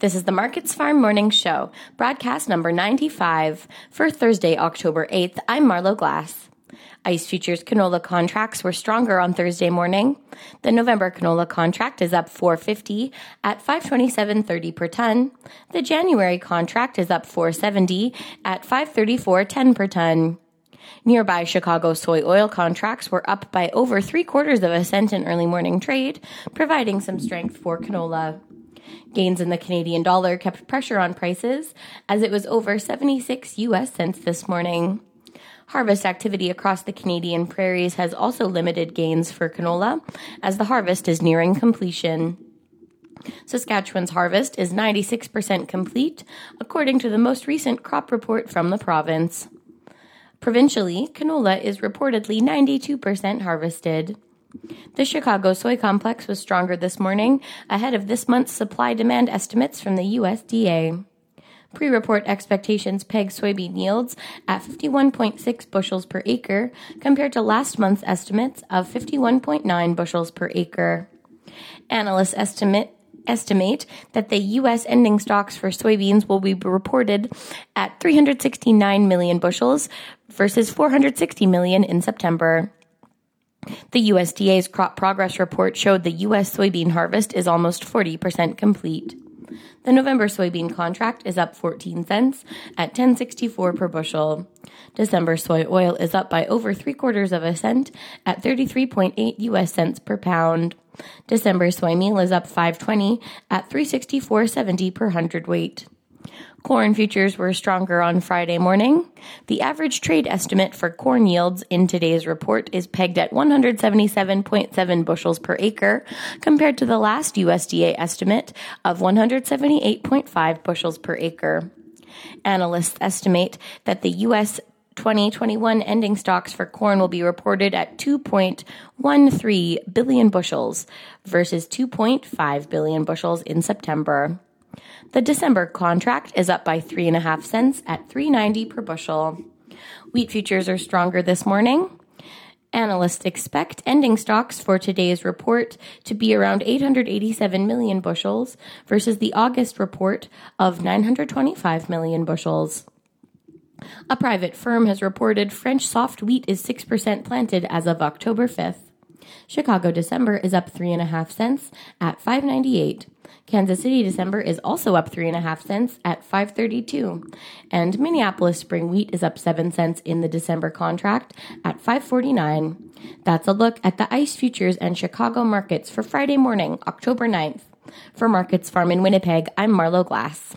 This is the Markets Farm Morning Show, broadcast number 95 for Thursday, October 8th. I'm Marlo Glass. ICE futures canola contracts were stronger on Thursday morning. The November canola contract is up 450 at 527.30 per ton. The January contract is up 470 at 534.10 per ton. Nearby Chicago soy oil contracts were up by over three quarters of a cent in early morning trade, providing some strength for canola. Gains in the Canadian dollar kept pressure on prices as it was over 76 US cents this morning. Harvest activity across the Canadian prairies has also limited gains for canola as the harvest is nearing completion. Saskatchewan's harvest is 96% complete, according to the most recent crop report from the province. Provincially, canola is reportedly 92% harvested. The Chicago soy complex was stronger this morning ahead of this month's supply demand estimates from the USDA. Pre report expectations peg soybean yields at 51.6 bushels per acre compared to last month's estimates of 51.9 bushels per acre. Analysts estimate estimate that the U.S. ending stocks for soybeans will be reported at 369 million bushels versus 460 million in September. The USDA's crop progress report showed the U.S. soybean harvest is almost 40% complete. The November soybean contract is up 14 cents at 10.64 per bushel. December soy oil is up by over three quarters of a cent at 33.8 US cents per pound. December soy meal is up 520 at 364.70 per hundredweight. Corn futures were stronger on Friday morning. The average trade estimate for corn yields in today's report is pegged at 177.7 bushels per acre, compared to the last USDA estimate of 178.5 bushels per acre. Analysts estimate that the U.S. 2021 ending stocks for corn will be reported at 2.13 billion bushels versus 2.5 billion bushels in September. The December contract is up by three and a half cents at 3.90 per bushel. Wheat futures are stronger this morning. Analysts expect ending stocks for today's report to be around 887 million bushels versus the August report of 925 million bushels. A private firm has reported French soft wheat is 6% planted as of October 5th. Chicago December is up 3.5 cents at 598. Kansas City December is also up 3.5 cents at 532. And Minneapolis spring wheat is up 7 cents in the December contract at 549. That's a look at the ICE futures and Chicago markets for Friday morning, October 9th. For Markets Farm in Winnipeg, I'm Marlo Glass.